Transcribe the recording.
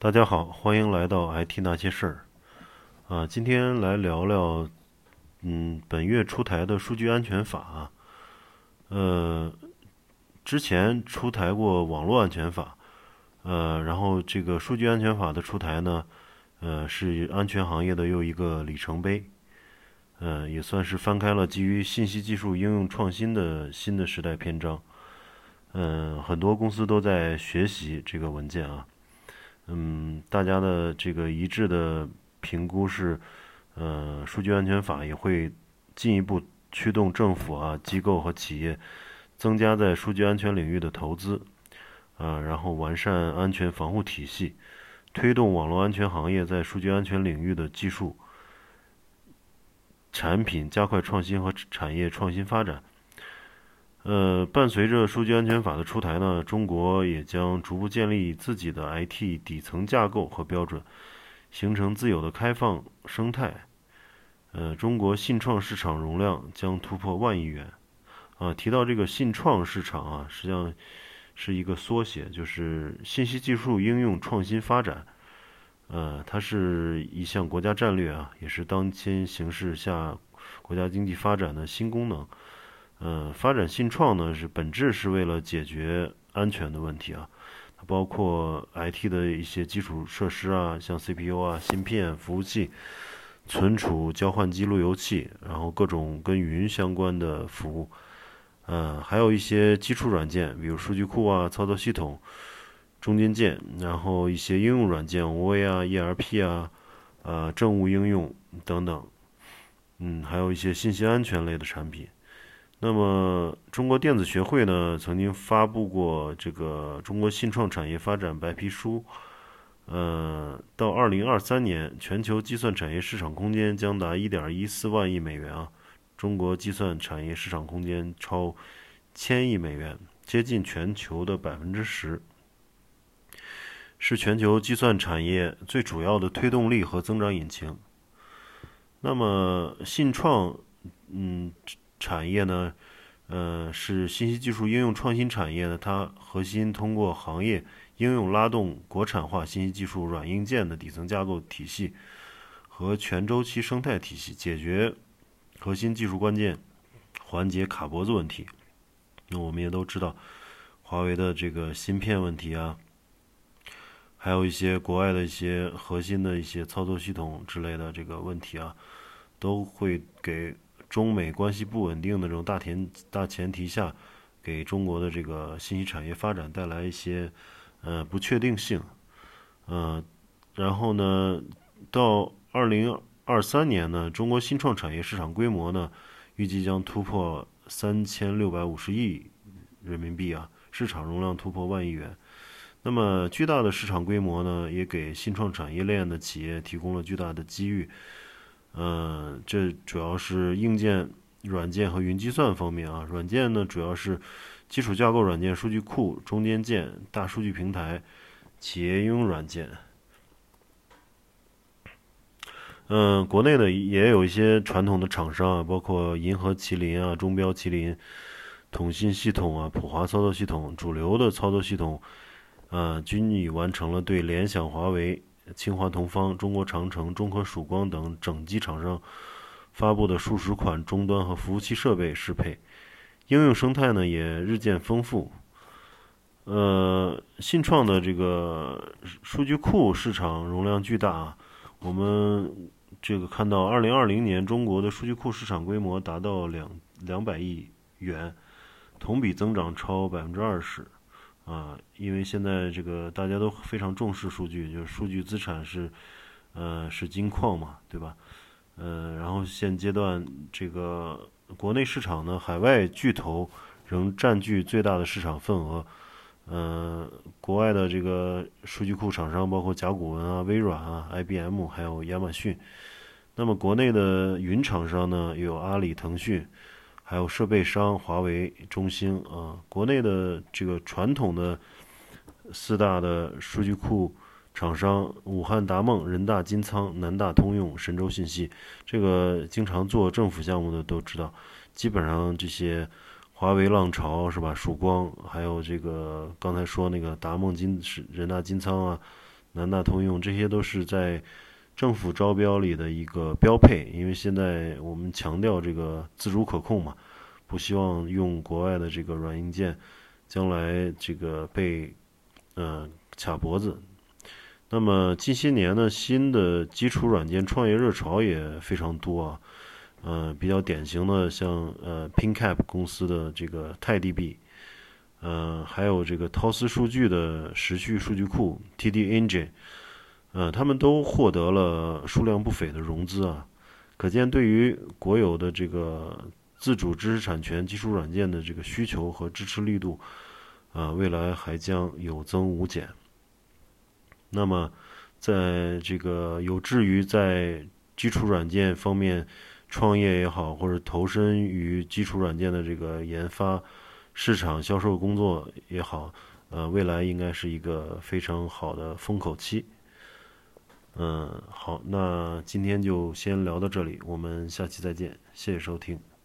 大家好，欢迎来到 IT 那些事儿。啊，今天来聊聊，嗯，本月出台的数据安全法。呃，之前出台过网络安全法，呃，然后这个数据安全法的出台呢，呃，是安全行业的又一个里程碑。呃，也算是翻开了基于信息技术应用创新的新的时代篇章。嗯，很多公司都在学习这个文件啊。嗯，大家的这个一致的评估是，呃，数据安全法也会进一步驱动政府啊、机构和企业增加在数据安全领域的投资，啊，然后完善安全防护体系，推动网络安全行业在数据安全领域的技术、产品加快创新和产业创新发展。呃，伴随着数据安全法的出台呢，中国也将逐步建立自己的 IT 底层架构和标准，形成自有的开放生态。呃，中国信创市场容量将突破万亿元。啊，提到这个信创市场啊，实际上是一个缩写，就是信息技术应用创新发展。呃，它是一项国家战略啊，也是当今形势下国家经济发展的新功能。嗯，发展信创呢，是本质是为了解决安全的问题啊。它包括 IT 的一些基础设施啊，像 CPU 啊、芯片、服务器、存储、交换机、路由器，然后各种跟云相关的服务。呃，还有一些基础软件，比如数据库啊、操作系统、中间件，然后一些应用软件，OA 啊、ERP 啊、呃政务应用等等。嗯，还有一些信息安全类的产品。那么，中国电子学会呢曾经发布过这个《中国信创产业发展白皮书》，呃，到二零二三年，全球计算产业市场空间将达一点一四万亿美元啊，中国计算产业市场空间超千亿美元，接近全球的百分之十，是全球计算产业最主要的推动力和增长引擎。那么，信创，嗯。产业呢，呃，是信息技术应用创新产业呢，它核心通过行业应用拉动国产化信息技术软硬件的底层架构体系和全周期生态体系，解决核心技术关键环节卡脖子问题。那我们也都知道，华为的这个芯片问题啊，还有一些国外的一些核心的一些操作系统之类的这个问题啊，都会给。中美关系不稳定的这种大前大前提下，给中国的这个信息产业发展带来一些呃不确定性，呃，然后呢，到二零二三年呢，中国新创产业市场规模呢，预计将突破三千六百五十亿人民币啊，市场容量突破万亿元。那么巨大的市场规模呢，也给新创产业链的企业提供了巨大的机遇。嗯，这主要是硬件、软件和云计算方面啊。软件呢，主要是基础架构软件、数据库、中间件、大数据平台、企业应用软件。嗯，国内的也有一些传统的厂商啊，包括银河麒麟啊、中标麒麟、统信系统啊、普华操作系统，主流的操作系统，啊，均已完成了对联想、华为。清华同方、中国长城、中科曙光等整机厂商发布的数十款终端和服务器设备适配，应用生态呢也日渐丰富。呃，信创的这个数据库市场容量巨大啊，我们这个看到，二零二零年中国的数据库市场规模达到两两百亿元，同比增长超百分之二十。啊，因为现在这个大家都非常重视数据，就是数据资产是，呃，是金矿嘛，对吧？呃，然后现阶段这个国内市场呢，海外巨头仍占据最大的市场份额。呃，国外的这个数据库厂商包括甲骨文啊、微软啊、IBM，还有亚马逊。那么国内的云厂商呢，有阿里、腾讯。还有设备商华为、中兴啊，国内的这个传统的四大的数据库厂商，武汉达梦、人大金仓、南大通用、神州信息，这个经常做政府项目的都知道，基本上这些华为、浪潮是吧？曙光，还有这个刚才说那个达梦金是人大金仓啊，南大通用，这些都是在政府招标里的一个标配。因为现在我们强调这个自主可控嘛，不希望用国外的这个软硬件，将来这个被嗯卡脖子。那么近些年呢，新的基础软件创业热潮也非常多啊。呃，比较典型的像呃 PinCap 公司的这个泰 DB，呃，还有这个陶思数据的时序数据库 TD Engine，呃，他们都获得了数量不菲的融资啊。可见，对于国有的这个自主知识产权基础软件的这个需求和支持力度，啊，未来还将有增无减。那么，在这个有志于在基础软件方面，创业也好，或者投身于基础软件的这个研发、市场销售工作也好，呃，未来应该是一个非常好的风口期。嗯，好，那今天就先聊到这里，我们下期再见，谢谢收听。